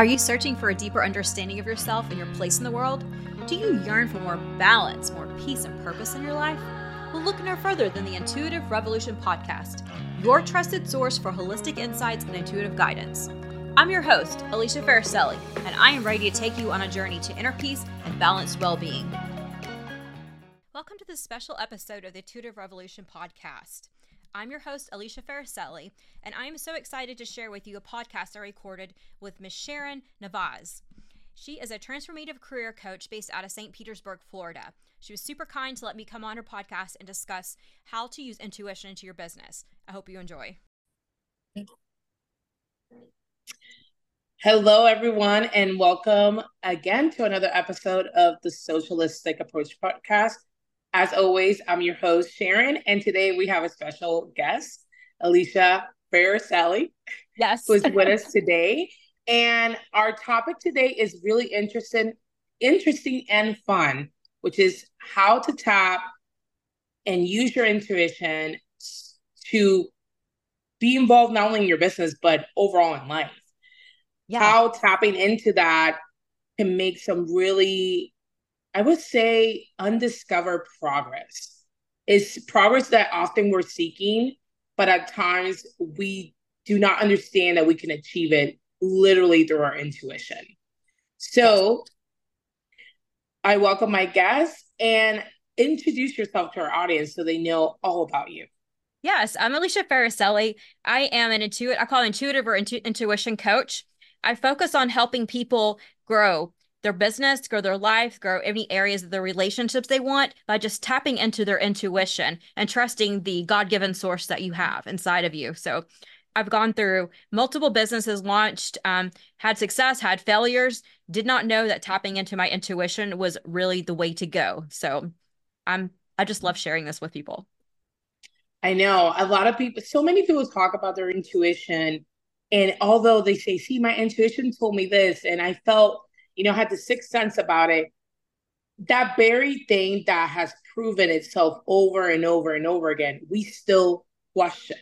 Are you searching for a deeper understanding of yourself and your place in the world? Do you yearn for more balance, more peace, and purpose in your life? Well, look no further than the Intuitive Revolution podcast, your trusted source for holistic insights and intuitive guidance. I'm your host, Alicia Farricielli, and I am ready to take you on a journey to inner peace and balanced well being. Welcome to this special episode of the Intuitive Revolution podcast. I'm your host, Alicia Farricielli, and I am so excited to share with you a podcast I recorded with Miss Sharon Narvaez. She is a transformative career coach based out of St. Petersburg, Florida. She was super kind to let me come on her podcast and discuss how to use intuition into your business. I hope you enjoy. Hello, everyone, and welcome again to another episode of the Socialistic Approach Podcast. As always, I'm your host, Sharon, and today we have a special guest, Alicia Farricielli. Yes. who's with us today. And our topic today is really interesting, interesting and fun, which is how to tap and use your intuition to be involved not only in your business, but overall in life. Yeah. How tapping into that can make some really I would say undiscovered progress is progress that often we're seeking, but at times we do not understand that we can achieve it literally through our intuition. So I welcome my guests and introduce yourself to our audience so they know all about you. Yes, I'm Alicia Farricielli. I am an intuitive, I call intuitive or intu- intuition coach. I focus on helping people grow their business, grow their life, grow any areas of their relationships they want by just tapping into their intuition and trusting the God given source that you have inside of you. So I've gone through multiple businesses, launched, um, had success, had failures, did not know that tapping into my intuition was really the way to go. So I'm I just love sharing this with people. I know a lot of people, so many people talk about their intuition. And although they say, see, my intuition told me this, and I felt you know, had the sixth sense about it. That very thing that has proven itself over and over and over again, we still question.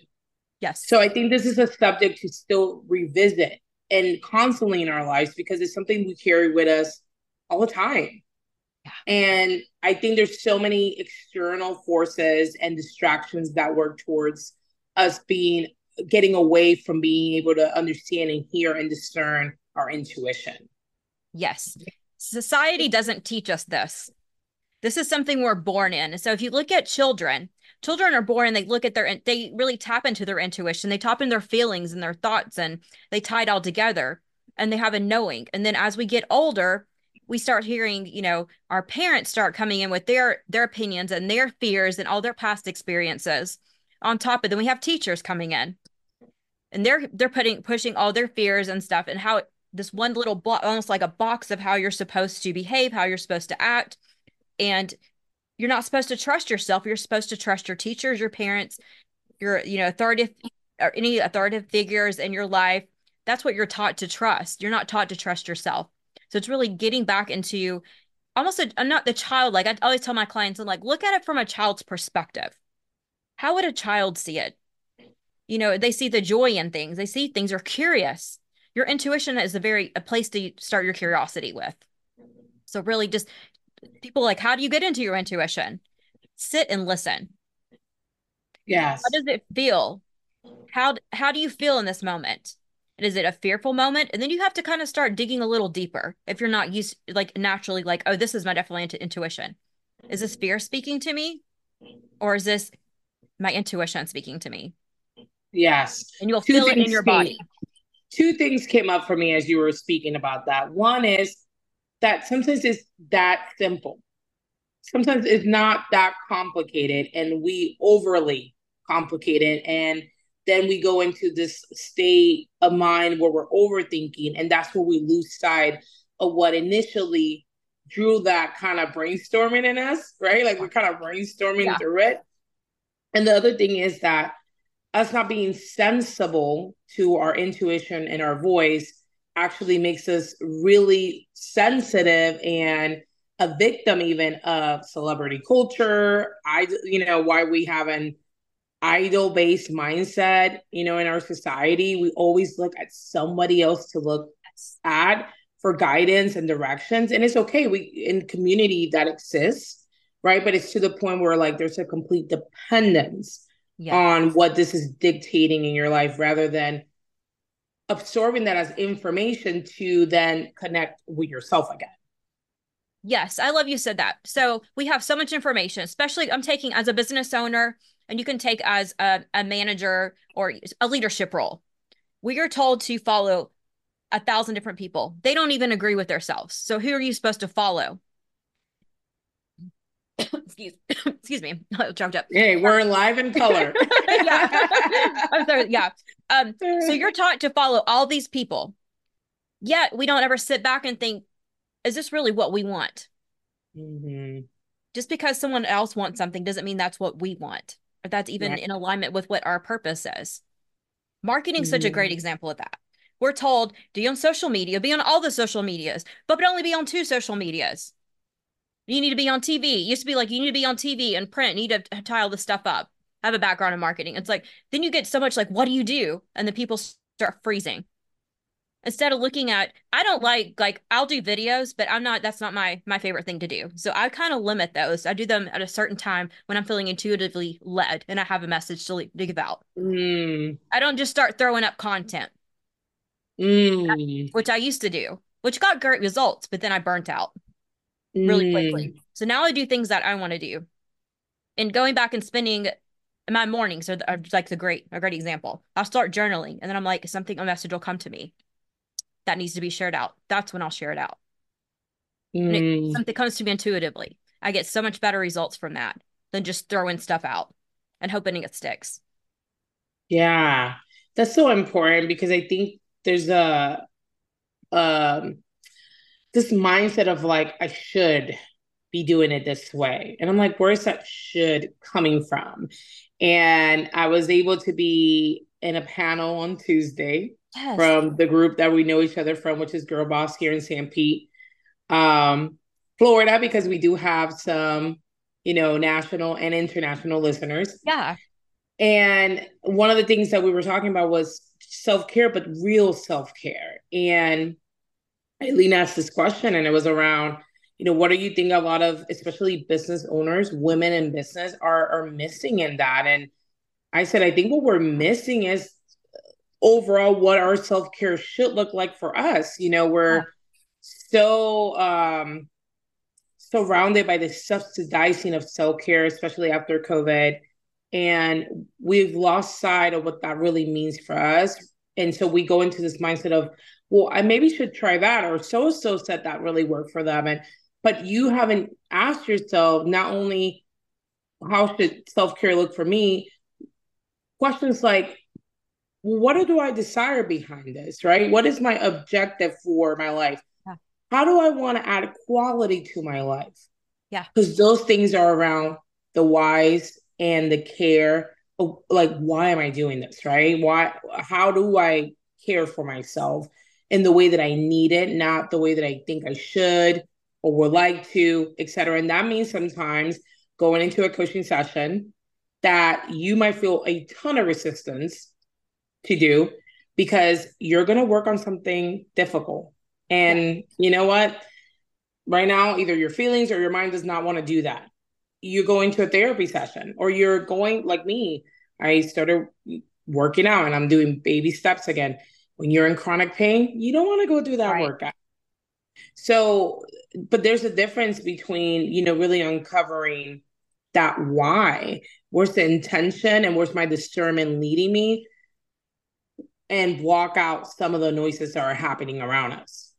Yes. So I think this is a subject to still revisit and constantly in our lives because it's something we carry with us all the time. Yeah. And I think there's so many external forces and distractions that work towards us being getting away from being able to understand and hear and discern our intuition. Yes. Society doesn't teach us this. This is something we're born in. So if you look at children, children are born and they look at their they really tap into their intuition. They tap in their feelings and their thoughts and they tie it all together and they have a knowing. And then as we get older, we start hearing, you know, our parents start coming in with their their opinions and their fears and all their past experiences. On top of then we have teachers coming in. And they're they're putting pushing all their fears and stuff and how this one little block, almost like a box of how you're supposed to behave, how you're supposed to act. And you're not supposed to trust yourself. You're supposed to trust your teachers, your parents, your, you know, authoritative or any authoritative figures in your life. That's what you're taught to trust. You're not taught to trust yourself. So it's really getting back into almost a, not the child. Like I always tell my clients, I'm like, look at it from a child's perspective. How would a child see it? You know, they see the joy in things. They see things are curious your intuition is a very a place to start your curiosity with. So really just people like how do you get into your intuition? Sit and listen. Yes. How does it feel? How how do you feel in this moment? And is it a fearful moment? And then you have to kind of start digging a little deeper if you're not used like naturally like oh this is my definitely intuition. Is this fear speaking to me? Or is this my intuition speaking to me? Yes. And you'll Two feel it in your body two things came up for me as you were speaking about that. One is that sometimes it's that simple. Sometimes it's not that complicated and we overly complicate it. And then we go into this state of mind where we're overthinking. And that's where we lose sight of what initially drew that kind of brainstorming in us, right? Like we're kind of brainstorming yeah. through it. And the other thing is that us not being sensible to our intuition and our voice actually makes us really sensitive and a victim even of celebrity culture i you know why we have an idol based mindset you know in our society we always look at somebody else to look at for guidance and directions. And it's okay. We in community that exists, right? But it's to the point where like there's a complete dependence yeah. on what this is dictating in your life rather than absorbing that as information to then connect with yourself again. Yes, I love you said that. So we have so much information, especially I'm taking as a business owner, and you can take as a, a manager or a leadership role. We are told to follow a thousand different people. They don't even agree with themselves. So who are you supposed to follow? excuse excuse me choked up hey we're live in color yeah i'm sorry yeah um so you're taught to follow all these people yet we don't ever sit back and think is this really what we want mm-hmm. just because someone else wants something doesn't mean that's what we want or that's even right. in alignment with what our purpose is marketing mm-hmm. such a great mm-hmm. example of that we're told be on social media be on all the social medias but but only be on two social medias you need to be on TV. It used to be like you need to be on TV and print. You need to tie all this stuff up. Have a background in marketing. It's like then you get so much like, what do you do? And the people start freezing. Instead of looking at, I don't like like I'll do videos, but I'm not. That's not my my favorite thing to do. So I kind of limit those. I do them at a certain time when I'm feeling intuitively led and I have a message to, to give out. Mm. I don't just start throwing up content, mm. which I used to do, which got great results, but then I burnt out really mm. quickly. So now I do things that I want to do. And going back and spending my mornings are, are like the great a great example. I'll start journaling and then I'm like something a message will come to me that needs to be shared out. That's when I'll share it out. Mm. It, something comes to me intuitively. I get so much better results from that than just throwing stuff out and hoping it sticks. Yeah. That's so important because I think there's a um this mindset of like I should be doing it this way. And I'm like, where's that should coming from? And I was able to be in a panel on Tuesday yes. from the group that we know each other from, which is Girl Boss here in St. Pete, um, Florida, because we do have some, you know, national and international listeners. Yeah. And one of the things that we were talking about was self care, but real self care. And Eileen asked this question, and it was around, you know, what do you think a lot of, especially business owners, women in business, are are missing in that? And I said, I think what we're missing is overall what our self care should look like for us. You know, we're so um surrounded by the subsidizing of self care, especially after COVID. And we've lost sight of what that really means for us. And so we go into this mindset of, well, I maybe should try that, or so so said that really worked for them. And but you haven't asked yourself not only how should self-care look for me, questions like, what do I desire behind this, right? What is my objective for my life? Yeah. How do I want to add quality to my life? Yeah. Because those things are around the whys and the care. Of, like, why am I doing this, right? Why, how do I care for myself? In the way that I need it, not the way that I think I should or would like to, etc. And that means sometimes going into a coaching session that you might feel a ton of resistance to do because you're going to work on something difficult. And you know what? Right now, either your feelings or your mind does not want to do that. You go into a therapy session or you're going like me. I started working out and I'm doing baby steps again when you're in chronic pain, you don't want to go do that right. workout. So, but there's a difference between, you know, really uncovering that why. Where's the intention and where's my discernment leading me? And block out some of the noises that are happening around us.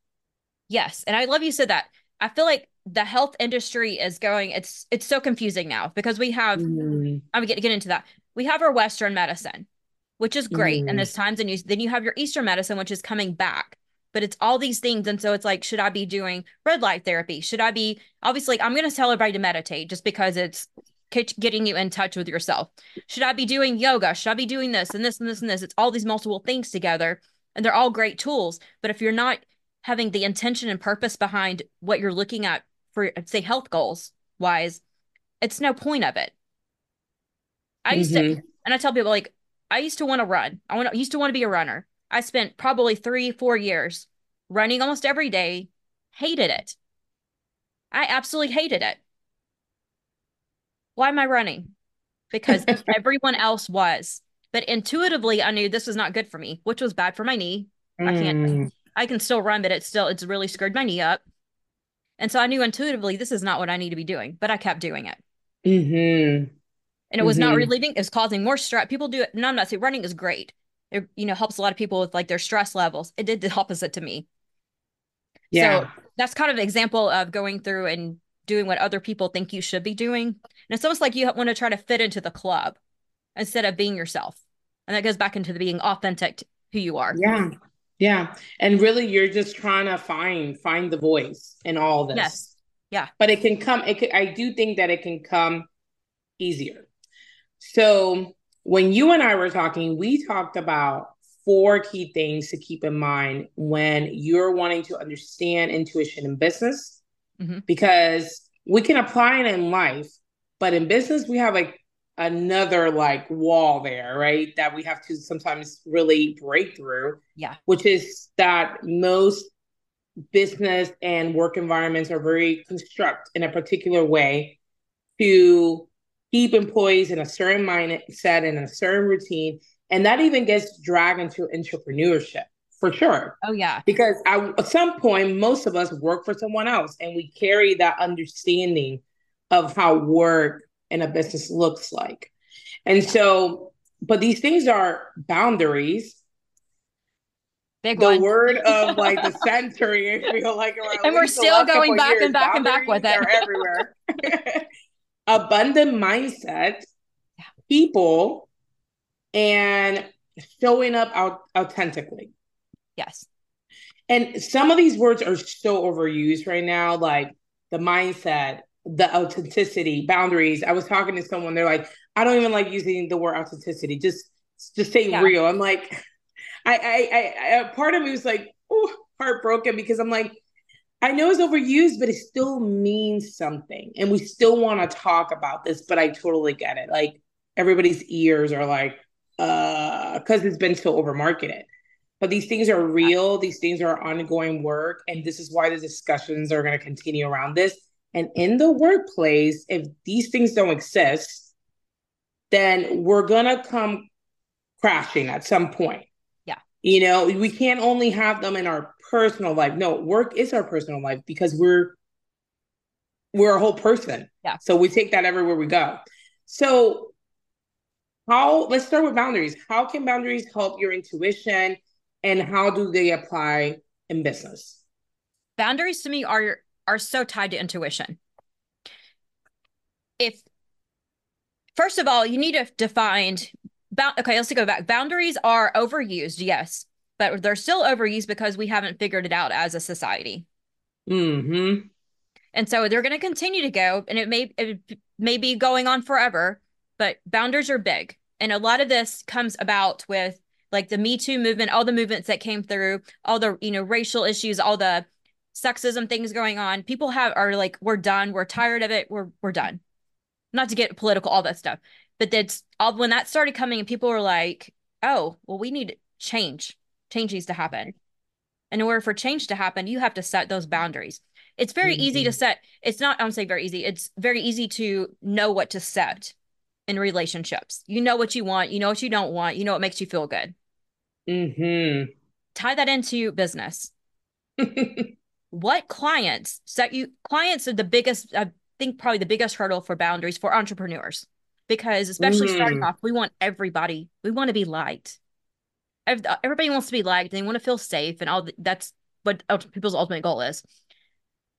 Yes. And I love you said that. I feel like the health industry is going, it's it's so confusing now because we have mm. I'm gonna get into that. We have our Western medicine which is great. Mm. And there's times and you then you have your Eastern medicine, which is coming back. But it's all these things. And so it's like, should I be doing red light therapy? Should I be obviously I'm gonna tell everybody to meditate just because it's getting you in touch with yourself. Should I be doing yoga? Should I be doing this and this and this and this? It's all these multiple things together. And they're all great tools. But if you're not having the intention and purpose behind what you're looking at for say health goals wise, it's no point of it. I used mm-hmm. to and I tell people like I used to want to run. I want used to want to be a runner. I spent probably three, four years running almost every day, hated it. I absolutely hated it. Why am I running? Because everyone else was. But intuitively, I knew this was not good for me, which was bad for my knee. Mm. I can't, mm. I can still run, but it's still, it's really screwed my knee up. And so I knew intuitively this is not what I need to be doing, but I kept doing it. Mm-hmm. And it was mm-hmm. not relieving, it was causing more stress. People do it. No, I'm not saying running is great. It, you know, helps a lot of people with like their stress levels. It did the opposite to me. Yeah. So that's kind of an example of going through and doing what other people think you should be doing. And it's almost like you want to try to fit into the club instead of being yourself. And that goes back into the being authentic who you are. Yeah. Yeah. And really you're just trying to find find the voice in all this. Yes. Yeah. But it can come it could I do think that it can come easier. So when you and I were talking, we talked about four key things to keep in mind when you're wanting to understand intuition in business mm-hmm. because we can apply it in life, but in business we have like another like wall there, right? That we have to sometimes really break through. Yeah. Which is that most business and work environments are very construct in a particular way to keep employees in a certain mindset and a certain routine. And that even gets dragged into entrepreneurship for sure. Oh, yeah. Because at some point, most of us work for someone else and we carry that understanding of how work in a business looks like. And so, but these things are boundaries. Big the one. word of like the century, I feel like, and we're still going back and back and back with it. everywhere. Abundant mindset, people, and showing up out authentically. Yes. And some of these words are so overused right now, like the mindset, the authenticity, boundaries. I was talking to someone, they're like, I don't even like using the word authenticity. Just just say yeah. real. I'm like, I, I I I part of me was like, oh, heartbroken because I'm like, I know it's overused, but it still means something. And we still want to talk about this, but I totally get it. Like everybody's ears are like, uh, because it's been so overmarketed. But these things are real, these things are ongoing work. And this is why the discussions are going to continue around this and in the workplace, if these things don't exist, then we're going to come crashing at some point. You know, we can't only have them in our personal life. No, work is our personal life because we're we're a whole person. Yeah. So we take that everywhere we go. So how let's start with boundaries. How can boundaries help your intuition and how do they apply in business? Boundaries to me are are so tied to intuition. If first of all, you need to define okay, let's go back. Boundaries are overused, yes, but they're still overused because we haven't figured it out as a society. Mm-hmm. And so they're going to continue to go, and it may it may be going on forever. But boundaries are big, and a lot of this comes about with like the Me Too movement, all the movements that came through, all the you know racial issues, all the sexism things going on. People have are like, we're done. We're tired of it. We're we're done. Not to get political, all that stuff. But that's all when that started coming and people were like, oh, well, we need change. Change needs to happen. And in order for change to happen, you have to set those boundaries. It's very mm-hmm. easy to set. It's not, I don't say very easy. It's very easy to know what to set in relationships. You know what you want, you know what you don't want, you know what makes you feel good. Mm-hmm. Tie that into business. what clients set you clients are the biggest i think probably the biggest hurdle for boundaries for entrepreneurs because especially mm. starting off we want everybody we want to be liked everybody wants to be liked and they want to feel safe and all that's what people's ultimate goal is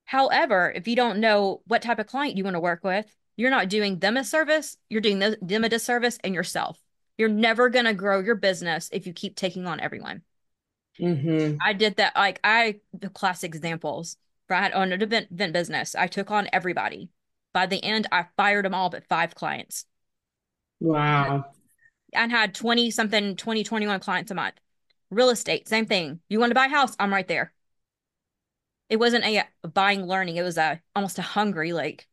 however if you don't know what type of client you want to work with you're not doing them a service you're doing them a disservice and yourself you're never going to grow your business if you keep taking on everyone Mm-hmm. I did that. Like I, the classic examples. I had owned an event, event business. I took on everybody. By the end, I fired them all but five clients. Wow. And had 20 something, 20, 21 clients a month. Real estate, same thing. You want to buy a house? I'm right there. It wasn't a, buying learning. It was a almost a hungry, like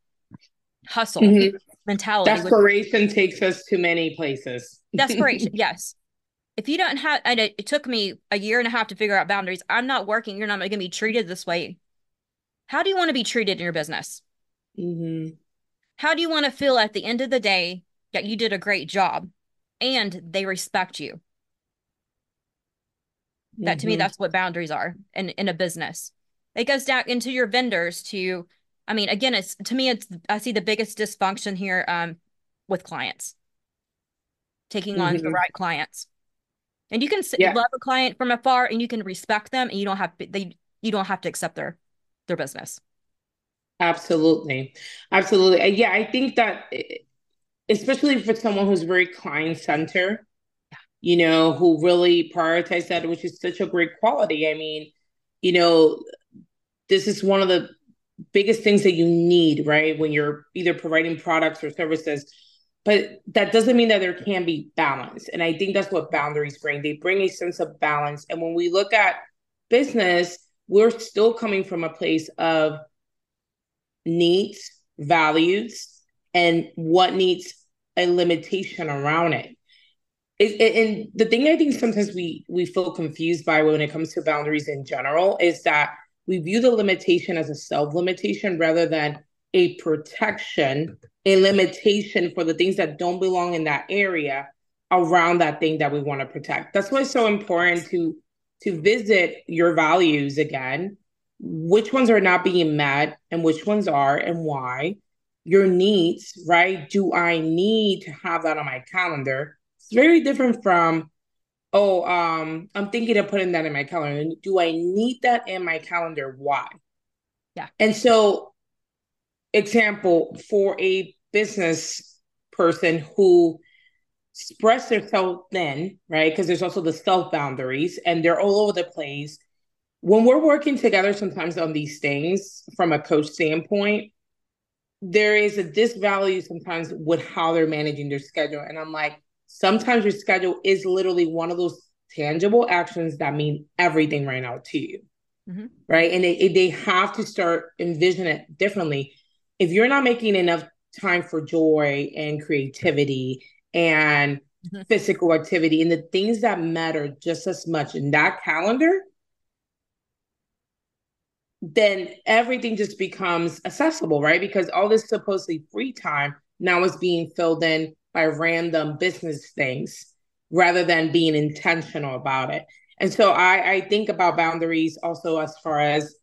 hustle mm-hmm. mentality. Desperation takes us to many places. Desperation, yes. if you don't have, and it, it took me a year and a half to figure out boundaries. I'm not working. You're not going to be treated this way. How do you want to be treated in your business? Mm-hmm. How do you want to feel at the end of the day that you did a great job and they respect you? That to me, Mm-hmm. that's what boundaries are in, in a business. It goes down into your vendors to, I mean, again, it's to me, it's I see the biggest dysfunction here um with clients. Taking on the Mhm. right clients. And you can Yeah. love a client from afar and you can respect them and you don't have they you don't have to accept their their business. Absolutely. Absolutely. Yeah, I think that eh, especially for someone who's very client centered, you know, who really prioritize that, which is such a great quality. I mean, you know, this is one of the biggest things that you need, right? When you're either providing products or services. But that doesn't mean that there can be balance. And I think that's what boundaries bring. They bring a sense of balance. And when we look at business, we're still coming from a place of needs, values, and what needs a limitation around it. It, and the thing I think sometimes we we feel confused by when it comes to boundaries in general is that we view the limitation as a self limitation rather than a protection, a limitation for the things that don't belong in that area around that thing that we want to protect. That's why it's so important to to visit your values again which ones are not being met and which ones are and why your needs right? Do i need to have that on my calendar? It's very different from oh um i'm thinking of putting that in my calendar. Do i need that in my calendar? Why? Yeah. and so example for a business person who express themselves then, right? Because there's also the self boundaries and they're all over the place. When we're working together sometimes on these things from a coach standpoint, there is a disvalue sometimes with how they're managing their schedule. And I'm like, sometimes your schedule is literally one of those tangible actions that mean everything right now to you. Mhm. Right. And they, they have to start envision it differently. If you're not making enough time for joy and creativity and Mhm. physical activity and the things that matter just as much in that calendar, then everything just becomes accessible, right? Because all this supposedly free time now is being filled in by random business things rather than being intentional about it. And so I, I think about boundaries also as far as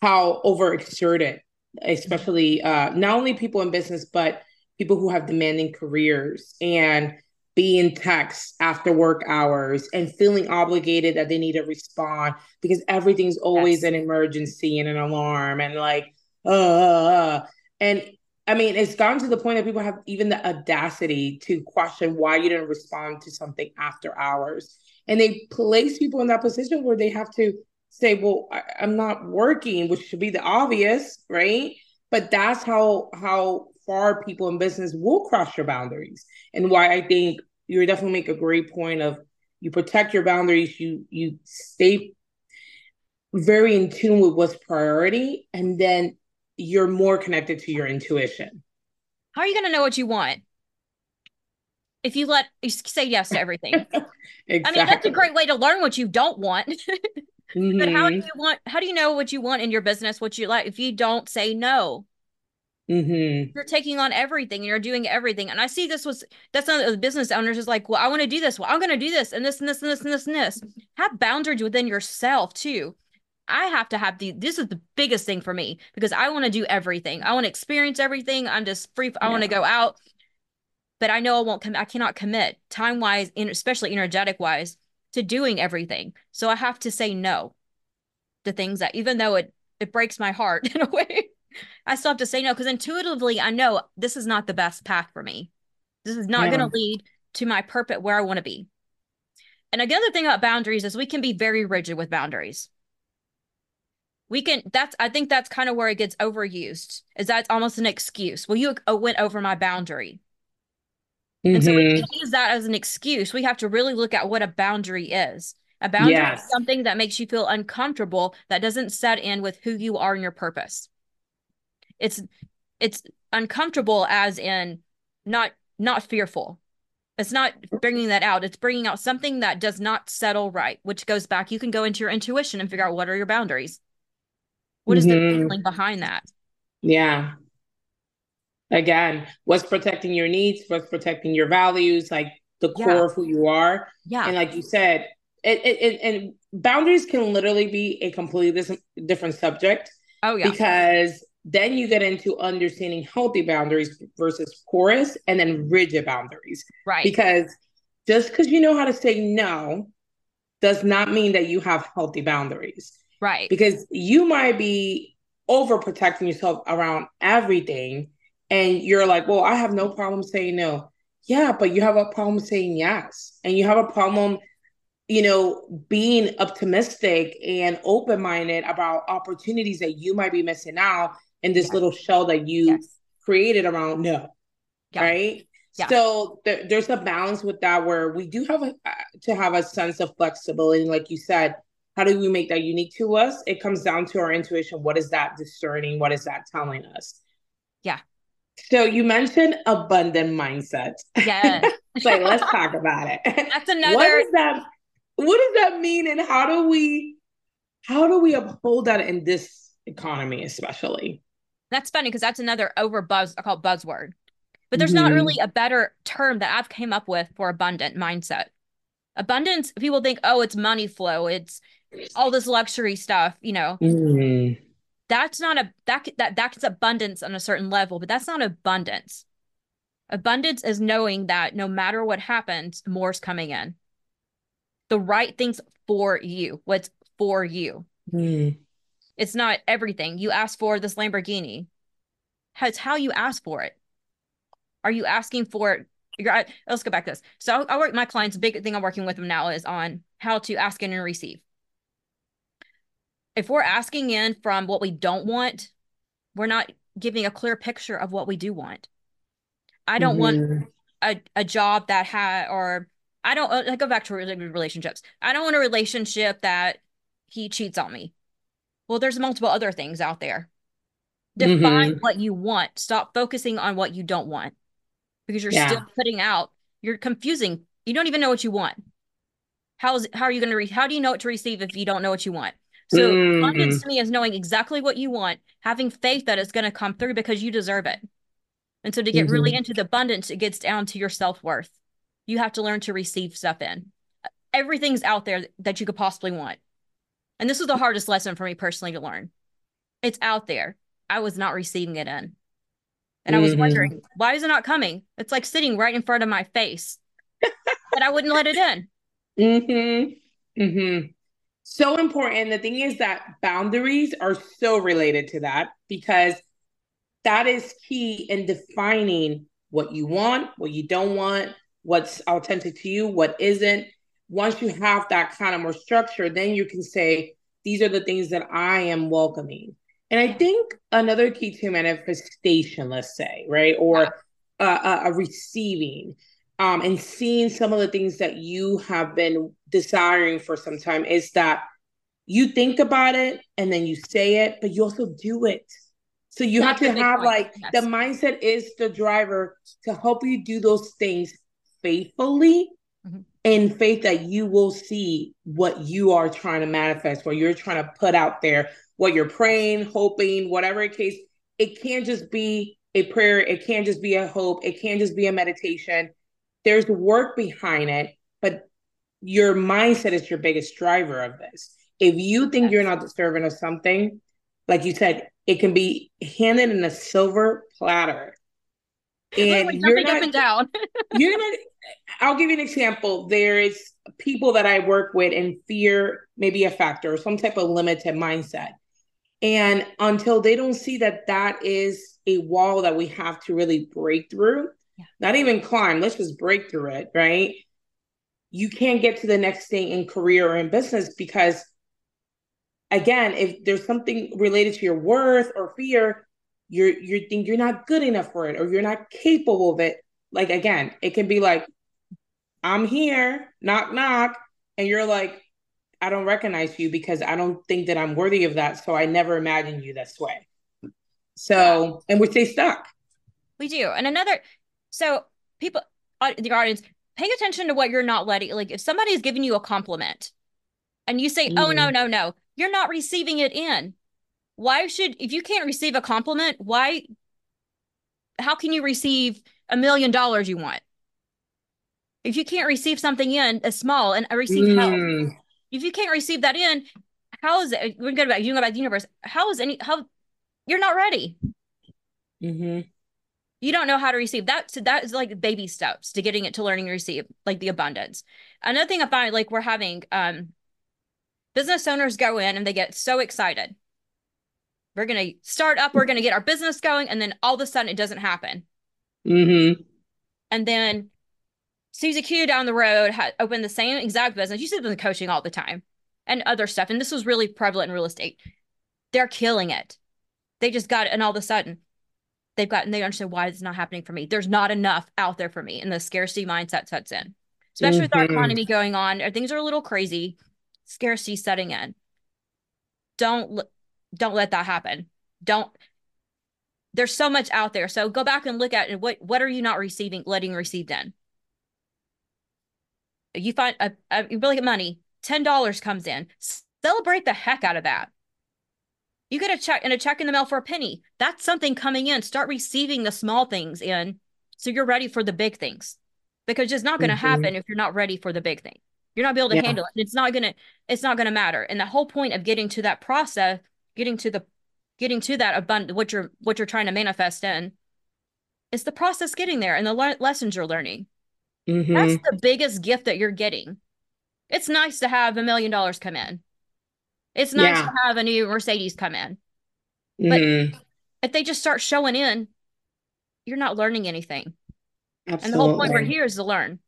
how overexerted, especially uh, not only people in business, but people who have demanding careers and being text after work hours and feeling obligated that they need to respond because everything's always Yes. an emergency and an alarm and like uh, uh, uh. and I mean it's gotten to the point that people have even the audacity to question why you didn't respond to something after hours and they place people in that position where they have to say well I, I'm not working which should be the obvious right but that's how how far people in business will cross your boundaries and why I think you definitely make a great point of you protect your boundaries, you you stay very in tune with what's priority, and then you're more connected to your intuition. How are you going to know what you want if you let you say yes to everything? exactly. I mean, that's a great way to learn what you don't want. but how do Mhm, you want? How do you know what you want in your business? What you like? If you don't say no, mhm. you're taking on everything and you're doing everything. And I see this was that's not the business owners is like, well, I want to do this. Well, I'm going to do this and this and this and this and this and this. Have boundaries within yourself too. I have to have the this is the biggest thing for me because I want to do everything. I want to experience everything. I'm just free. I want to go out, but I know I won't come. I cannot commit time wise, and especially energetic wise, to doing everything. So I have to say no to things that even though it it breaks my heart in a way, I still have to say no because intuitively I know this is not the best path for me. This is not Yeah. going to lead to my purpose where I want to be. And another thing about boundaries is we can be very rigid with boundaries. We can that's I think that's kind of where it gets overused. Is that's almost an excuse. Well, you uh, went over my boundary. And so we Mhm. can't use that as an excuse. We have to really look at what a boundary is. A boundary is something that makes you feel uncomfortable that doesn't set in with who you are and your purpose. It's it's uncomfortable as in not not fearful. It's not bringing that out. It's bringing out something that does not settle right, which goes back. You can go into your intuition and figure out what are your boundaries. What is mm-hmm. the feeling behind that? Yeah. Again, what's protecting your needs? What's protecting your values? Like the core yeah. of who you are. Yeah. And like you said, it, it, it, and boundaries can literally be a completely different subject. Oh, yeah. Because then you get into understanding healthy boundaries versus porous and then rigid boundaries. Right. Because just because you know how to say no does not mean that you have healthy boundaries. Right. Because you might be overprotecting yourself around everything and you're like, well, I have no problem saying no. Yeah, but you have a problem saying yes. And you have a problem, you know, being optimistic and open minded about opportunities that you might be missing out in this yes. little shell that you yes. created around no. Yeah. Right. Yeah. So th- there's a balance with that where we do have a, uh, to have a sense of flexibility. Like you said, how do we make that unique to us? It comes down to our intuition. What is that discerning? What is that telling us? Yeah. So you mentioned abundant mindset. Yeah. so let's talk about it. That's another. What does that? What does that mean, and how do we, how do we uphold that in this economy, especially? That's funny because that's another over buzz. I call it buzzword, but there's mm-hmm. not really a better term that I've came up with for abundant mindset. Abundance. People think, oh, it's money flow. It's all this luxury stuff. You know. Mm-hmm that's not a that that that's abundance on a certain level but that's not abundance abundance is knowing that no matter what happens more's coming in the right things for you what's for you mm. It's not everything you ask for this lamborghini it's how you ask for it are you asking for it you're, let's go back to this so I, I work my clients big thing i'm working with them now is on how to ask in and receive if we're asking in from what we don't want, we're not giving a clear picture of what we do want. I don't mm-hmm. want a, a job that had or I don't I go back to relationships. I don't want a relationship that he cheats on me. Well, there's multiple other things out there. Define mm-hmm. what you want. Stop focusing on what you don't want because you're yeah. still putting out. You're confusing. You don't even know what you want. How's how are you going to re- how do you know what to receive if you don't know what you want? So mm-hmm. abundance to me is knowing exactly what you want, having faith that it's going to come through because you deserve it. And so to get mm-hmm. really into the abundance, it gets down to your self worth. You have to learn to receive stuff in. Everything's out there that you could possibly want. And this was the hardest lesson for me personally to learn. It's out there. I was not receiving it in. And I was mm-hmm. wondering, why is it not coming? It's like sitting right in front of my face. but I wouldn't let it in. Mm-hmm. Mm-hmm so important. The thing is that boundaries are so related to that because that is key in defining what you want, what you don't want, what's authentic to you, what isn't. Once you have that kind of more structure, then you can say, these are the things that I am welcoming. And I think another key to manifestation, let's say, right, or uh, a receiving, um, and seeing some of the things that you have been desiring for some time is that you think about it and then you say it, but you also do it. So you That's have to have point. like yes. the mindset is the driver to help you do those things faithfully. In faith that you will see what you are trying to manifest, what you're trying to put out there, what you're praying, hoping, whatever the case. It can't just be a prayer, it can't just be a hope, it can't just be a meditation there's work behind it, but your mindset is your biggest driver of this. If you think you're not deserving of something, like you said, it can be handed in a silver platter. And you're not, up and down. you're not I'll give you an example. There is people that I work with and fear maybe a factor or some type of limited mindset. And until they don't see that that is a wall that we have to really break through, yeah. not even climb, let's just break through it, right? You can't get to the next thing in career or in business because, again, if there's something related to your worth or fear, you're you think you're not good enough for it or you're not capable of it. Like again, it can be like, I'm here, knock knock, and you're like, I don't recognize you because I don't think that I'm worthy of that. So I never imagined you this way. So, and we stay stuck. We do. And another, so people, uh, the audience, pay attention to what you're not letting like if somebody is giving you a compliment and you say, mm. "Oh no, mm-hmm. no, no." You're not receiving it in. Why should if you can't receive a compliment, why how can you receive a million dollars you want? If you can't receive something in as small and receive mm. help, if you can't receive that in, how is it? We're good about you know about the universe. How is any how you're not ready? Mm-hmm. You don't know how to receive that. So that is like baby steps to getting it to learning to receive, like the abundance. Another thing I find, like we're having um business owners go in and they get so excited. We're gonna start up. We're gonna get our business going, and then all of a sudden it doesn't happen. Mm-hmm. And then Susie Q down the road had opened the same exact business. You see them coaching all the time and other stuff. And this was really prevalent in real estate. They're killing it. They just got it. And all of a sudden, they've gotten, they understand why it's not happening for me. There's not enough out there for me. And the scarcity mindset sets in, especially mm-hmm. with our mm-hmm. economy going on. Things are a little crazy. Scarcity setting in. Don't, don't let that happen. Don't, there's so much out there. So go back and look at what, what are you not receiving, letting receive then? you find a, a you really get money, ten dollars comes in. Celebrate the heck out of that. You get a check and a check in the mail for a penny. That's something coming in. Start receiving the small things in, so you're ready for the big things. Because it's not going to mm-hmm. happen if you're not ready for the big thing. You're not be able to yeah. handle it. It's not gonna. It's not gonna matter. And the whole point of getting to that process, getting to the, getting to that abundant, what you're what you're trying to manifest in, is the process getting there and the le- lessons you're learning. Mm-hmm. That's the biggest gift that you're getting. It's nice to have a million dollars come in. It's nice yeah. to have a new Mercedes come in. But mm-hmm. if they just start showing in, you're not learning anything. Absolutely. And the whole point we're here is to learn.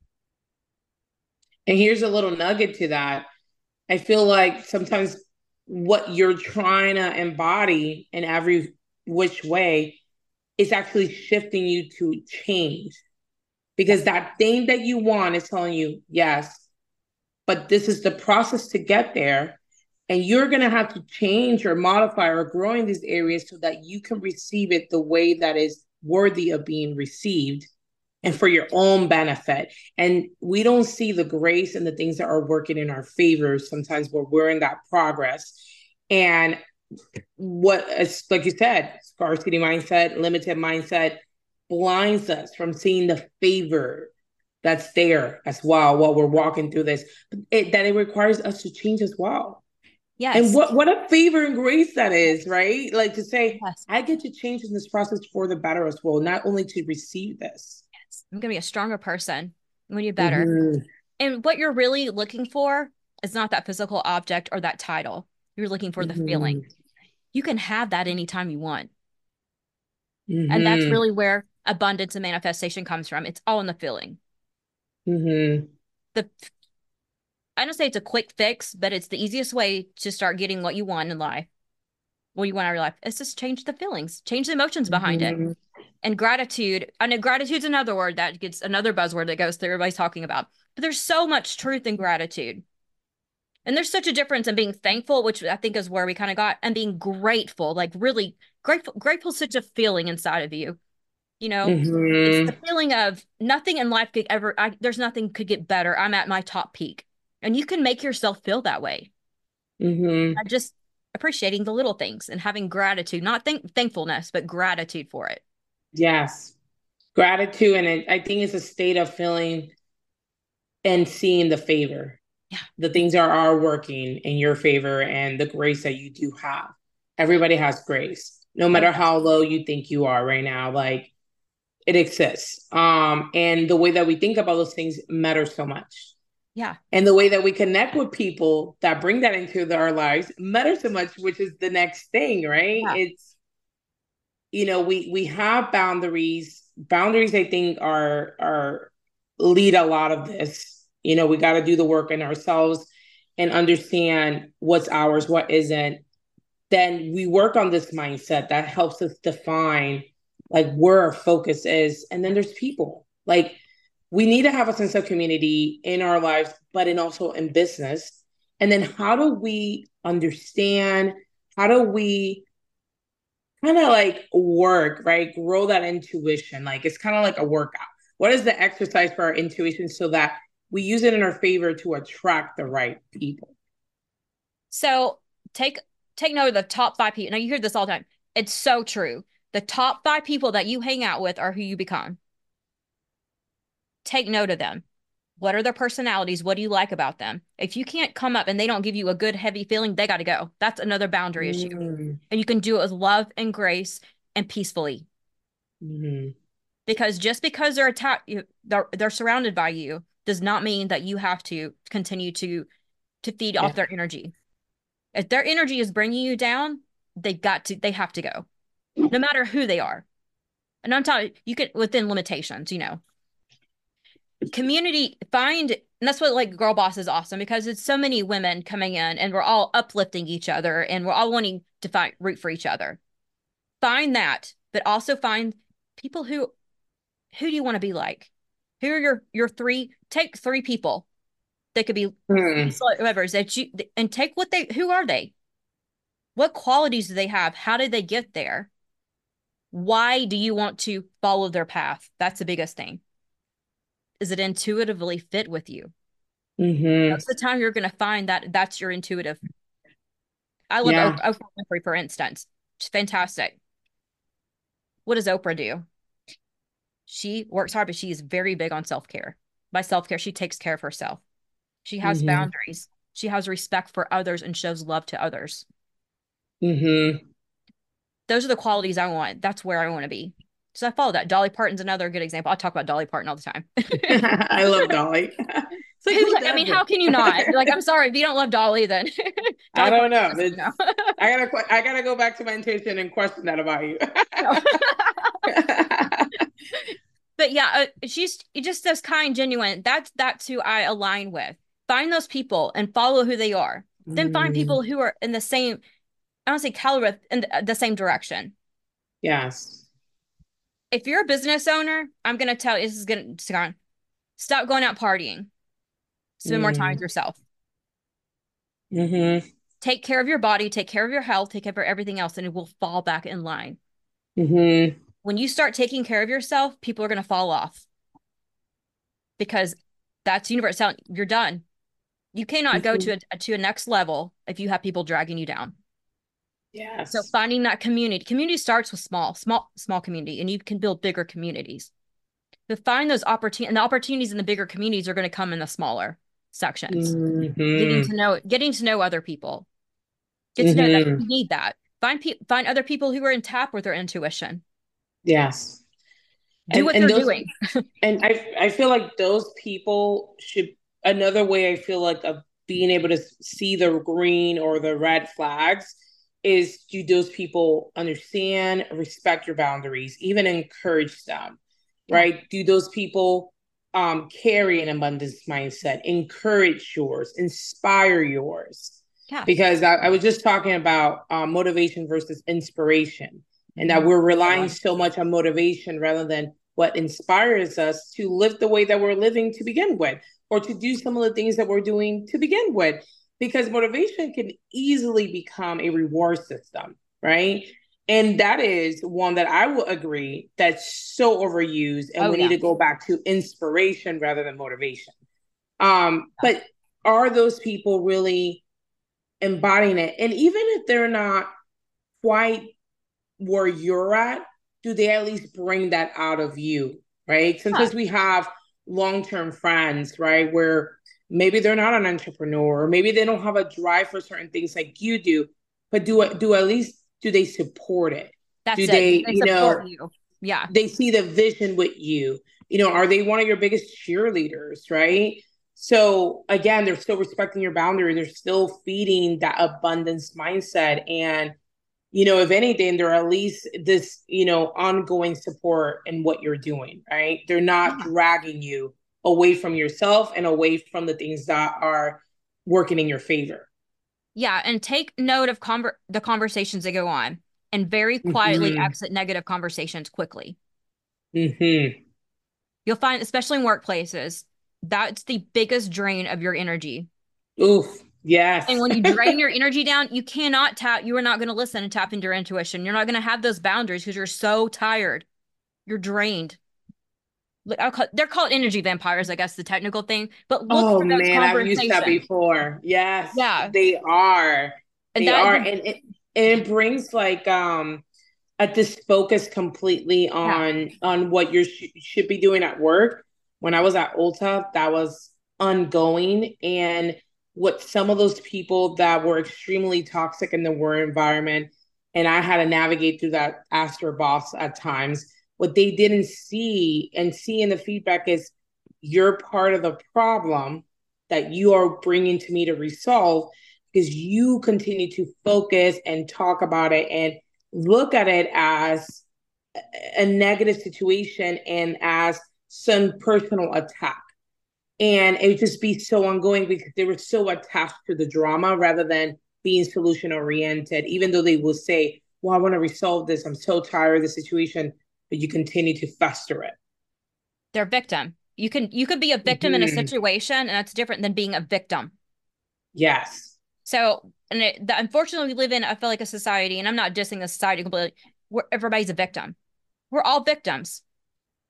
And here's a little nugget to that. I feel like sometimes what you're trying to embody in every which way is actually shifting you to change because that thing that you want is telling you, yes, but this is the process to get there. And you're going to have to change or modify or grow in these areas so that you can receive it the way that is worthy of being received and for your own benefit. And we don't see the grace and the things that are working in our favor sometimes where we're in that progress. And what, like you said, scarcity mindset, limited mindset, blinds us from seeing the favor that's there as well while we're walking through this it, that it requires us to change as well yes and what what a favor and grace that is right like to say yes. i get to change in this process for the better as well not only to receive this i'm gonna be a stronger person i'm gonna be better mm-hmm. and what you're really looking for is not that physical object or that title you're looking for the mm-hmm. feeling you can have that anytime you want mm-hmm. and that's mm-hmm. really where abundance and manifestation comes from. It's all in the feeling. Mm-hmm. The I don't say it's a quick fix, but it's the easiest way to start getting what you want in life. What you want out of your life. It's just change the feelings, change the emotions behind mm-hmm. it. And gratitude. I know gratitude's another word that gets another buzzword that goes through everybody's talking about. But there's so much truth in gratitude. And there's such a difference in being thankful, which I think is where we kind of got, and being grateful, like really grateful. Grateful such a feeling inside of you you know mm-hmm. it's the feeling of nothing in life could ever I, there's nothing could get better i'm at my top peak and you can make yourself feel that way mm-hmm. just appreciating the little things and having gratitude not thank- thankfulness but gratitude for it yes gratitude and it, i think it's a state of feeling and seeing the favor yeah the things are are working in your favor and the grace that you do have everybody has grace no matter how low you think you are right now like it exists. Um, and the way that we think about those things matters so much. Yeah. And the way that we connect with people that bring that into our lives matters so much, which is the next thing, right? Yeah. It's you know, we we have boundaries. Boundaries, I think, are are lead a lot of this. You know, we got to do the work in ourselves and understand what's ours, what isn't. Then we work on this mindset that helps us define like where our focus is. And then there's people. Like we need to have a sense of community in our lives, but in also in business. And then how do we understand? How do we kind of like work, right? Grow that intuition. Like it's kind of like a workout. what is the exercise for our intuition so that we use it in our favor to attract the right people? So take take note of the top five people. Now you hear this all the time. It's so true. The top five people that you hang out with are who you become. Take note of them. What are their personalities? What do you like about them? If you can't come up and they don't give you a good, heavy feeling, they got to go. That's another boundary mm. issue. And you can do it with love and grace and peacefully. Mm. Because just because they're attacked, they're, they're surrounded by you does not mean that you have to continue to to feed yeah. off their energy. If their energy is bringing you down, they've got to, they have to go, no matter who they are. And I'm talking, you can within limitations, you know community find and that's what like girl boss is awesome because it's so many women coming in and we're all uplifting each other and we're all wanting to find root for each other. Find that but also find people who who do you want to be like? Who are your your three take three people they could be mm. whoever that you and take what they who are they? What qualities do they have? How did they get there? Why do you want to follow their path? That's the biggest thing is it intuitively fit with you? Mm-hmm. That's the time you're going to find that that's your intuitive. I love yeah. Oprah Winfrey, for instance. She's fantastic. What does Oprah do? She works hard, but she is very big on self care. By self care, she takes care of herself. She has mm-hmm. boundaries. She has respect for others and shows love to others. Mm-hmm. Those are the qualities I want. That's where I want to be. So I follow that. Dolly Parton's another good example. I talk about Dolly Parton all the time. I love Dolly. like, I mean, how can you not? like, I'm sorry if you don't love Dolly, then Dolly I don't know. I gotta, I gotta go back to my intuition and question that about you. but yeah, uh, she's just as kind, genuine. That's that's who I align with. Find those people and follow who they are. Then find mm. people who are in the same, I don't say caliber in the, the same direction. Yes if you're a business owner, I'm gonna tell you this is gonna stop going out partying. Spend mm. more time with mm. yourself. Mm-hmm. Take care of your body, take care of your health, take care of everything else, and it will fall back in line. Mm-hmm. When you start taking care of yourself, people are gonna fall off because that's universe. You're done. You cannot mm-hmm. go to a to a next level if you have people dragging you down. Yes. So finding that community. Community starts with small, small, small community, and you can build bigger communities. But find those opportunities, and the opportunities in the bigger communities are going to come in the smaller sections. Mm-hmm. Getting to know, getting to know other people. Get to mm-hmm. know that mm-hmm. you need that. Find pe- find other people who are in tap with their intuition. Yes. Do and, what and they're those, doing. and I I feel like those people should another way I feel like of being able to see the green or the red flags is do those people understand, respect your boundaries, even encourage them, right? Do those people um, carry an abundance mindset, encourage yours, inspire yours? Yeah. Because I, I was just talking about um, motivation versus inspiration, and that mm-hmm. we're relying so much on motivation rather than what inspires us to live the way that we're living to begin with, or to do some of the things that we're doing to begin with because motivation can easily become a reward system, right? And that is one that I will agree that's so overused, and oh, we yeah. need to go back to inspiration rather than motivation. Um, but are those people really embodying it? And even if they're not quite where you're at, do they at least bring that out of you? Right. Sometimes huh. we have long term friends, right? Where maybe they're not an entrepreneur or maybe they don't have a drive for certain things like you do but do do at least do they support it? That's do it. they, they you know you. yeah. they see the vision with you. You know are they one of your biggest cheerleaders right? So again they're still respecting your boundaries they're still feeding that abundance mindset. And you know if anything they're at least this you know ongoing support in what you're doing right? They're not yeah. dragging you away from yourself and away from the things that are working in your favor. Yeah, and take note of conver- the conversations that go on and very quietly mm-hmm. exit negative conversations quickly. Mm-hmm. You'll find, especially in workplaces, that's the biggest drain of your energy. Oof. Yes. And when you drain your energy down, you cannot tap, you are not going to listen and tap into your intuition. You're not going to have those boundaries because you're so tired. You're drained. Call, they're called energy vampires, I guess the technical thing. But look oh man, I've used that before. Yes, yeah, they are. And they are, and it, and it brings like um a this focus completely on yeah. on what you sh- should be doing at work. When I was at Ulta, that was ongoing, and what some of those people that were extremely toxic in the work environment, and I had to navigate through that Aster boss at times what they didn't see and see in the feedback is you're part of the problem that you are bringing to me to resolve because you continue to focus and talk about it and look at it as a negative situation and as some personal attack. And it would just be so ongoing because they were so attached to the drama rather than being solution oriented, even though they will say, Well, I want to resolve this. I'm so tired of the situation but you continue to fester it. They're victim. You can you could be a victim mm-hmm. in a mm-hmm. situation, and that's different than being a victim. Yes. So, and it, the, unfortunately, we live in I feel like a society, and I'm not dissing the society completely. Where everybody's a victim. We're all victims.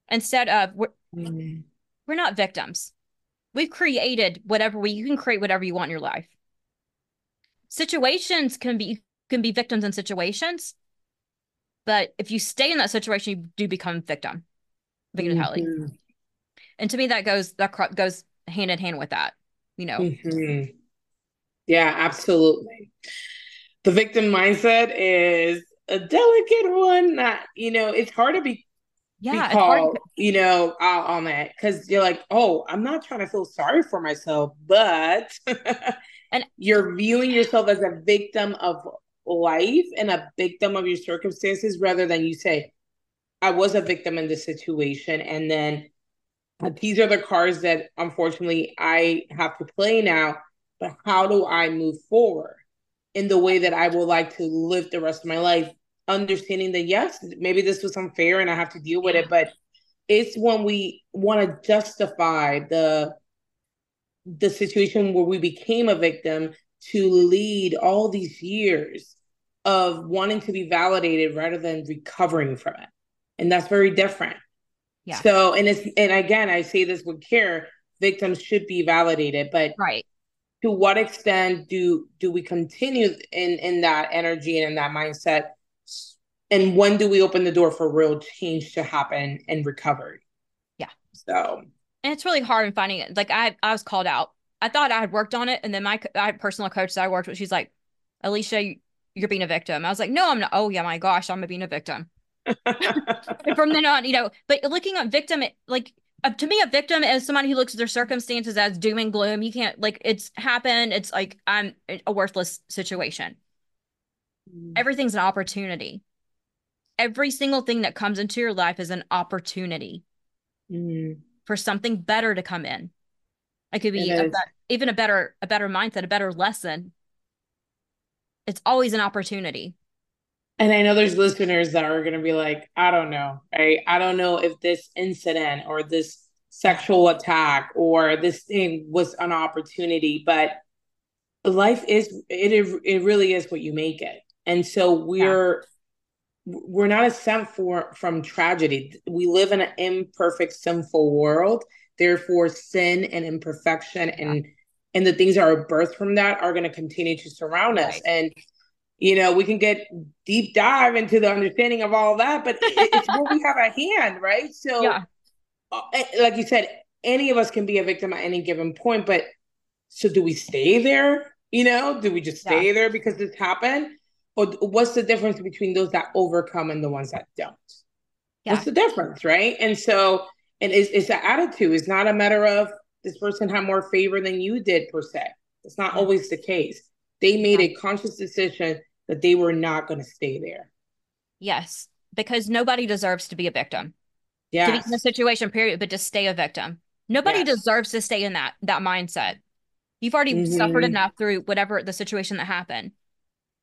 Instead of we're mm-hmm. we're not victims. We've created whatever we you can create whatever you want in your life. Situations can be can be victims in situations, but if you stay in that situation, you do become victim, mm-hmm. And to me, that goes that goes hand in hand with that. You know. Mm-hmm. Yeah, absolutely. The victim mindset is a delicate one. That you know, it's hard to be yeah, be called, to- you know, out on that because you're like, oh, I'm not trying to feel sorry for myself, but and you're viewing yourself as a victim of life and a victim of your circumstances rather than you say, I was a victim in this situation. And then uh, these are the cards that unfortunately I have to play now. But how do I move forward in the way that I would like to live the rest of my life? Understanding that, yes, maybe this was unfair and I have to deal with it. But it's when we want to justify the the situation where we became a victim to lead all these years of wanting to be validated rather than recovering from it. And that's very different. Yeah. So, and it's, and again, I say this with care, victims should be validated, but right. To what extent do do we continue in in that energy and in that mindset? And when do we open the door for real change to happen and recovery? Yeah. So, and it's really hard in finding it. Like I, I was called out. I thought I had worked on it, and then my I personal coach that I worked with, she's like, Alicia, you're being a victim. I was like, no, I'm not. Oh yeah, my gosh, I'm being a victim. from then on, you know, but looking at victim, like uh, to me, a victim is somebody who looks at their circumstances as doom and gloom. You can't like it's happened. It's like I'm a worthless situation. Mm. Everything's an opportunity. Every single thing that comes into your life is an opportunity mm. for something better to come in. It could be a, even a better a better mindset, a better lesson, it's always an opportunity. And I know there's listeners that are going to be like, I don't know, right? I don't know if this incident or this sexual attack or this thing was an opportunity, but life is it it really is what you make it. And so we're yeah. we're not exempt for from tragedy. We live in an imperfect, sinful world. Therefore, sin and imperfection yeah. And the things that are birthed from that are going to continue to surround right. us and you know we can get deep dive into the understanding of all that but it's where we have a hand right so yeah. uh, eh, like you said any of us can be a victim at any given point but so do we stay there you know do we just stay yeah. there because this happened or what's the difference between those that overcome and the ones that don't yeah. what's the difference right and so and it's, it's an attitude it's not a matter of this person had more favor than you did per se. It's not always the case. They made a conscious decision that they were not going to stay there. Yes, because nobody deserves to be a victim. Yeah. To be in a situation, period, but to stay a victim. Nobody yes. deserves to stay in that that mindset. You've already mm-hmm. suffered enough through whatever the situation that happened.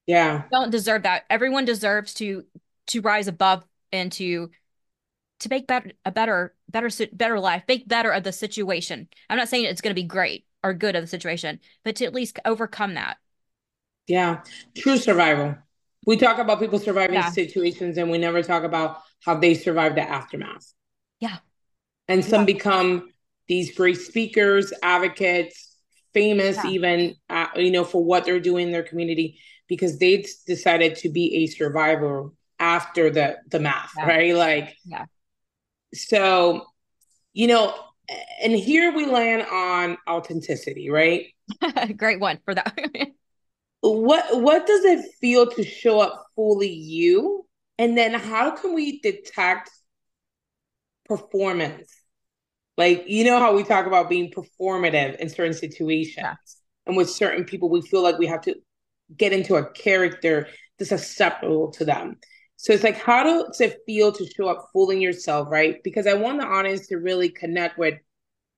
Yeah. You don't deserve that. Everyone deserves to to rise above and to to make better a better better better life make better of the situation i'm not saying it's going to be great or good of the situation but to at least overcome that yeah true survival we talk about people surviving yeah. situations and we never talk about how they survive the aftermath yeah And some yeah. become these great speakers, advocates, famous yeah. even, uh, you know, for what they're doing in their community because they decided to be a survivor after the the math, right? Like, yeah. So, you know, and here we land on authenticity, right? Great one for that. what what does it feel to show up fully you? And then how can we detect performance? Like, you know how we talk about being performative in certain situations. Yeah. And with certain people, we feel like we have to get into a character that's acceptable to them. So it's like, how does it feel to show up fooling yourself, right? Because I want the audience to really connect with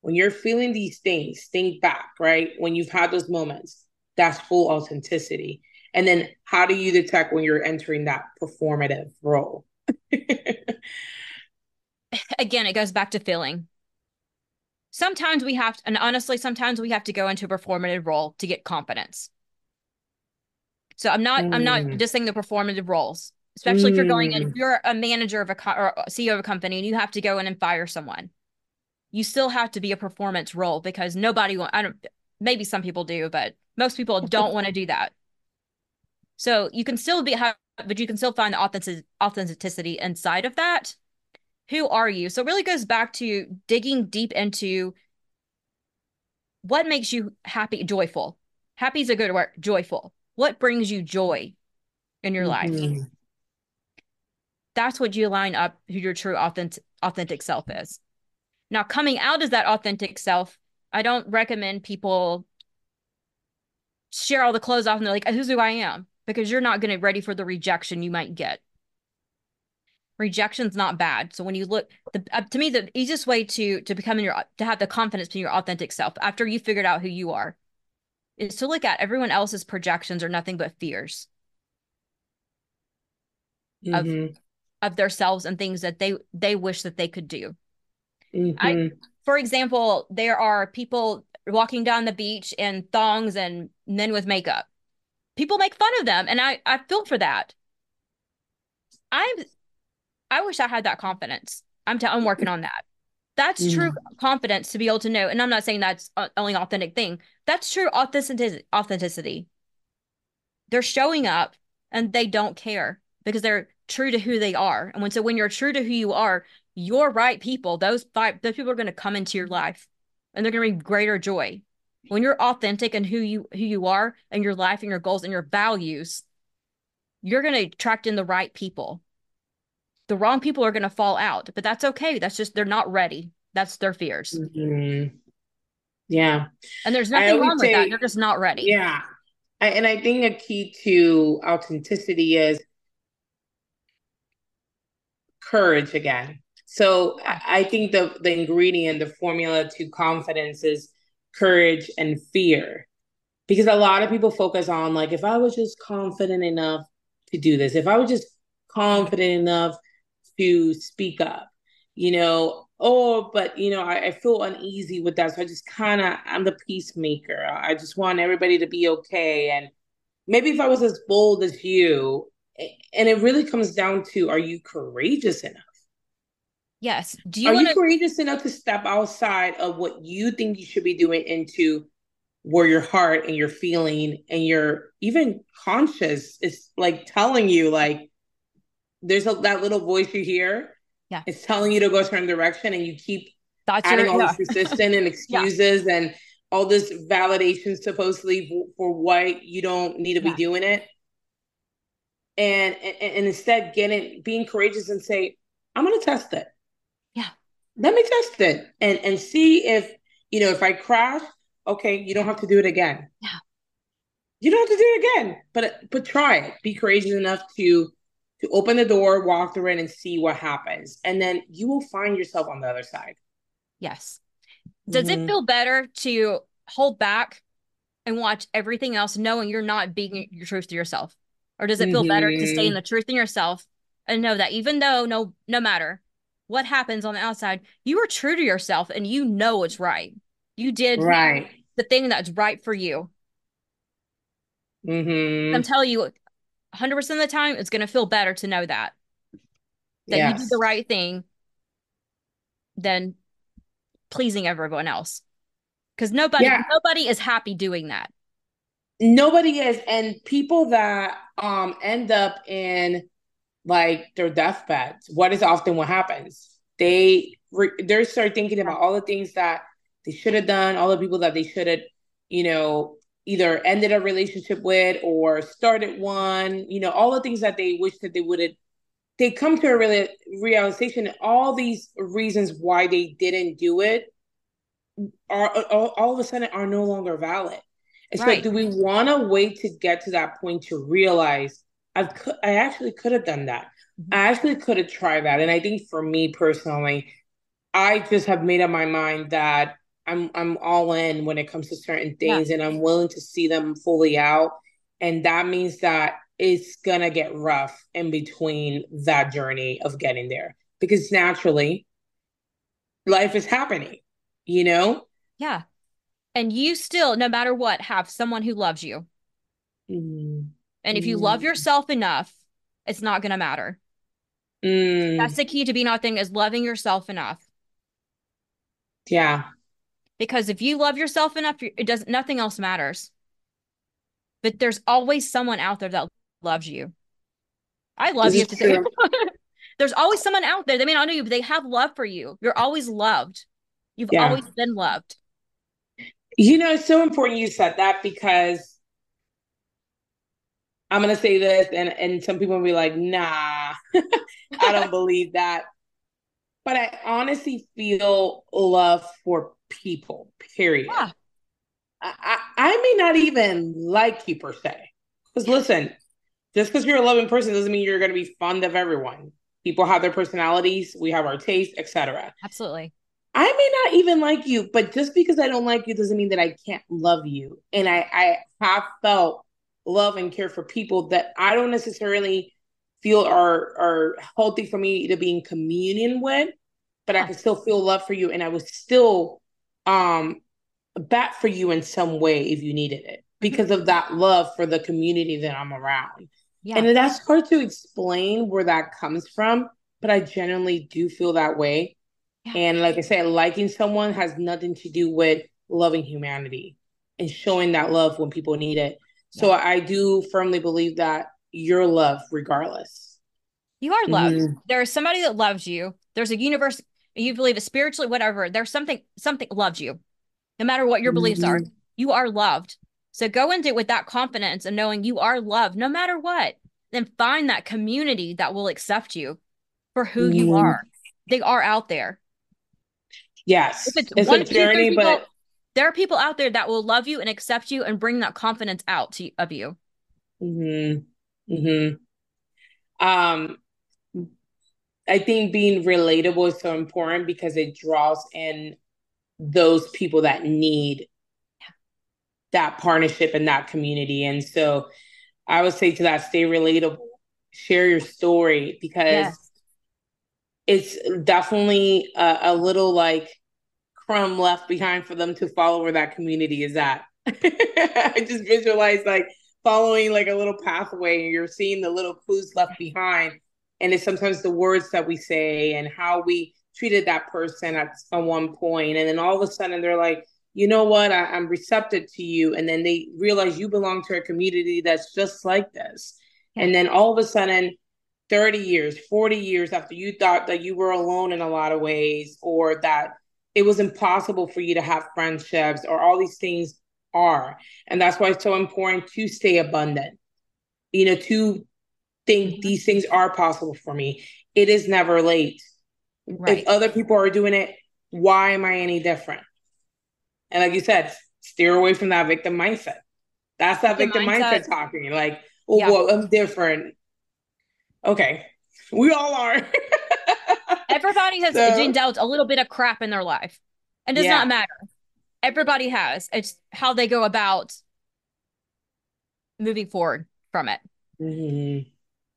when you're feeling these things, think back, right? When you've had those moments, that's full authenticity. And then how do you detect when you're entering that performative role? Again, it goes back to feeling. Sometimes we have, to, and honestly, sometimes we have to go into a performative role to get confidence. So I'm not, mm. I'm not just saying the performative roles especially mm. if you're going in, if mm. you're a manager of a co- or CEO of a company and you have to go in and fire someone, you still have to be a performance role because nobody want, I don't, maybe some people do, but most people don't want to do that. So you can still be, but you can still find the authentic, authenticity inside of that. Who are you? So it really goes back to digging deep into what makes you happy, joyful. Happy is a good word, joyful. What brings you joy in your mm-hmm. life? That's what you line up who your true authentic authentic self is. Now, coming out as that authentic self, I don't recommend people share all the clothes off and they're like, "Who's who I am," because you're not going to ready for the rejection you might get. Rejection's not bad. So when you look, the, uh, to me, the easiest way to to become your to have the confidence in your authentic self after you figured out who you are is to look at everyone else's projections are nothing but fears mm-hmm. of of themselves and things that they they wish that they could do. Mm-hmm. I, for example, there are people walking down the beach in thongs and men with makeup. People make fun of them, and I I feel for that. I'm I wish I had that confidence. I'm t- I'm working on that. That's mm-hmm. true confidence to be able to know. And I'm not saying that's only authentic thing. That's true authenticity. Authenticity. They're showing up and they don't care because they're true to who they are. And when so when you're true to who you are, your right people, those five those people are going to come into your life and they're going to bring greater joy. When you're authentic and who you who you are and your life and your goals and your values, you're going to attract in the right people. The wrong people are going to fall out, but that's okay. That's just they're not ready. That's their fears. Mm-hmm. Yeah. And there's nothing wrong with that. They're just not ready. Yeah. I, and I think a key to authenticity is courage again. So I think the the ingredient, the formula to confidence is courage and fear. Because a lot of people focus on like if I was just confident enough to do this, if I was just confident enough to speak up, you know, oh, but you know, I, I feel uneasy with that. So I just kind of I'm the peacemaker. I just want everybody to be okay. And maybe if I was as bold as you, and it really comes down to are you courageous enough yes do you are wanna... you courageous enough to step outside of what you think you should be doing into where your heart and your feeling and your even conscious is like telling you like there's a, that little voice you hear yeah it's telling you to go a certain direction and you keep That's adding your, all yeah. this resistance and excuses yeah. and all this validation supposedly for, why you don't need to yeah. be doing it and, and, and instead getting being courageous and say, I'm gonna test it. Yeah. Let me test it and and see if you know if I crash, okay, you don't have to do it again. Yeah. You don't have to do it again, but but try it. Be courageous enough to to open the door, walk through it, and see what happens, and then you will find yourself on the other side. Yes. Does mm-hmm. it feel better to hold back and watch everything else, knowing you're not being your truth to yourself? Or does it feel mm-hmm. better to stay in mm-hmm. the truth in yourself and know that even though no no matter what happens on the outside, you are true to yourself and you know it's right. You did right the thing that's right for you. Mm-hmm. I'm telling you, 100% of the time, it's going to feel better to know that. That yes. you did the right thing than pleasing everyone else because nobody yeah. nobody is happy doing that nobody is. And people that um end up in like their deathbeds what is often what happens. They re- they start thinking about all the things that they should have done all the people that they should have you know either ended a relationship with or started one you know all the things that they wish that they would have they come to a real, realization all these reasons why they didn't do it are all, all of a sudden are no longer valid and right. so do we want to wait to get to that point to realize I've I actually could have done that. Mm-hmm. I actually could have tried that. And I think for me personally, I just have made up my mind that I'm I'm all in when it comes to certain things yeah. and I'm willing to see them fully out. And that means that it's gonna get rough in between that journey of getting there. Because naturally life is happening, you know? Yeah and you still no matter what have someone who loves you. Mm. and if you mm. love yourself enough it's not going to matter mm. that's the key to being authentic is loving yourself enough. Yeah. Because if you love yourself enough it does nothing else matters. But there's always someone out there that loves you. I love this you there's always someone out there. They may not know you but they have love for you. You're always loved. You've yeah. always been loved you know, it's so important you said that because I'm gonna say this, and and some people will be like, "Nah, I don't believe that." But I honestly feel love for people. Period. Yeah. I, I, I may not even like you per se, because listen, just because you're a loving person doesn't mean you're gonna be fond of everyone. People have their personalities, we have our taste, etc. Absolutely. I may not even like you, but just because I don't like you doesn't mean that I can't love you. And I, I have felt love and care for people that I don't necessarily feel are are healthy for me to be in communion with, but I can still feel love for you and I would still um bat for you in some way if you needed it because of that love for the community that I'm around. Yeah. And that's hard to explain where that comes from, but I genuinely do feel that way. And like I said, liking someone has nothing to do with loving humanity and showing that love when people need it. Yeah. So I do firmly believe that you're loved regardless. You are loved. Mm-hmm. There is somebody that loves you. There's a universe you believe it spiritually, whatever. There's something something loves you. No matter what your mm-hmm. beliefs are, mm-hmm. you are loved. So go into it with that confidence and knowing you are loved no matter what. Then find that community that will accept you for who mm-hmm. you are. They are out there. Yes. If it's, it's one, a journey, people, but there are people out there that will love you and accept you and bring that confidence out to, of you. Hmm. Hmm. Um. I think being relatable is so important because it draws in those people that need that partnership and that community. And so I would say to that, stay relatable, share your story because yes. it's definitely a, a, little like crumb left behind for them to follow where that community is at. I just visualize like following like a little pathway and you're seeing the little clues left behind. And it's sometimes the words that we say and how we treated that person at, at one point. And then all of a sudden they're like, you know what, I, I'm receptive to you. And then they realize you belong to a community that's just like this. And then all of a sudden, 30 years, 40 years after you thought that you were alone in a lot of ways, or that it was impossible for you to have friendships or all these things are. And that's why it's so important to stay abundant, you know, to think mm-hmm. these things are possible for me. It is never late. Right. If other people are doing it, why am I any different? And like you said, steer away from that victim mindset. That's that victim, victim mindset. mindset. talking. Like, oh, yeah. well, I'm different. Okay, we all are. Everybody has so, been dealt a little bit of crap in their life. It does yeah. not matter. Everybody has. It's how they go about moving forward from it. Mm-hmm.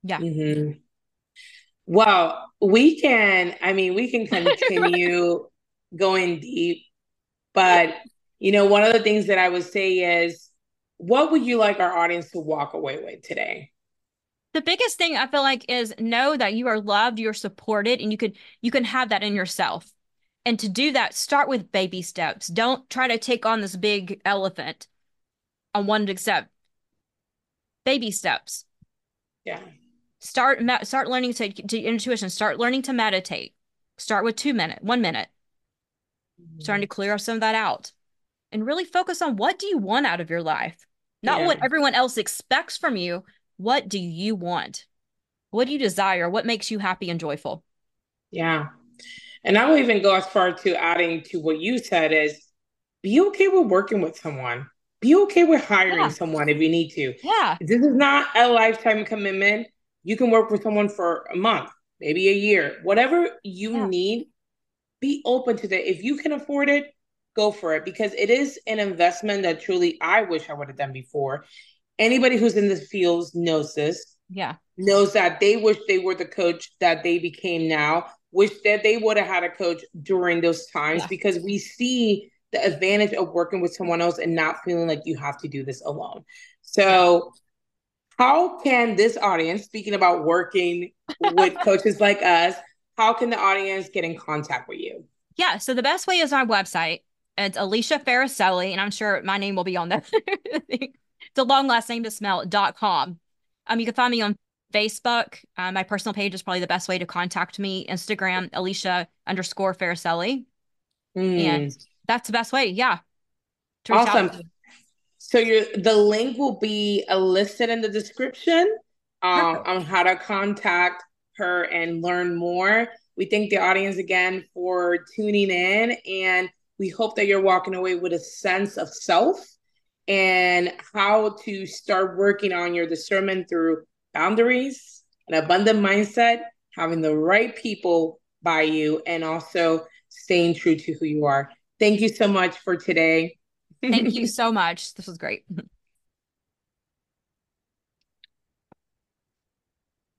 Yeah. Mm-hmm. Well, we can, I mean, we can continue going deep, but you know, one of the things that I would say is what would you like our audience to walk away with today? The biggest thing I feel like is know that you are loved, you're supported, and you could you can have that in yourself. And to do that, start with baby steps. Don't try to take on this big elephant on one step. Baby steps. Yeah. Start start learning to, to intuition. Start learning to meditate. Start with two minute, one minute. Mm-hmm. Starting to clear some of that out, and really focus on what do you want out of your life, not yeah. what everyone else expects from you. What do you want? What do you desire? What makes you happy and joyful? Yeah. And I will even go as far to adding to what you said is be okay with working with someone. Be okay with hiring yeah. someone if you need to. Yeah. This is not a lifetime commitment. You can work with someone for a month, maybe a year, whatever you yeah. need. Be open to that. If you can afford it, go for it because it is an investment that truly I wish I would have done before. Anybody who's in the fields knows this. Yeah. Knows that they wish they were the coach that they became now wish that they would have had a coach during those times yeah. because we see the advantage of working with someone else and not feeling like you have to do this alone. So, how can this audience, speaking about working with coaches like us, how can the audience get in contact with you? Yeah, so the best way is our website. It's Alicia Farricielli, and I'm sure my name will be on there. a long last name to smell dot com. Um, you can find me on Facebook. Uh, my personal page is probably the best way to contact me. Instagram, Alicia underscore Farricielli. Mm. And that's the best way. Yeah. Awesome. So your the link will be listed in the description um, on how to contact her and learn more. We thank the audience again for tuning in, and we hope that you're walking away with a sense of self and how to start working on your discernment through boundaries, an abundant mindset, having the right people by you, and also staying true to who you are. Thank you so much for today. Thank you so much. This was great.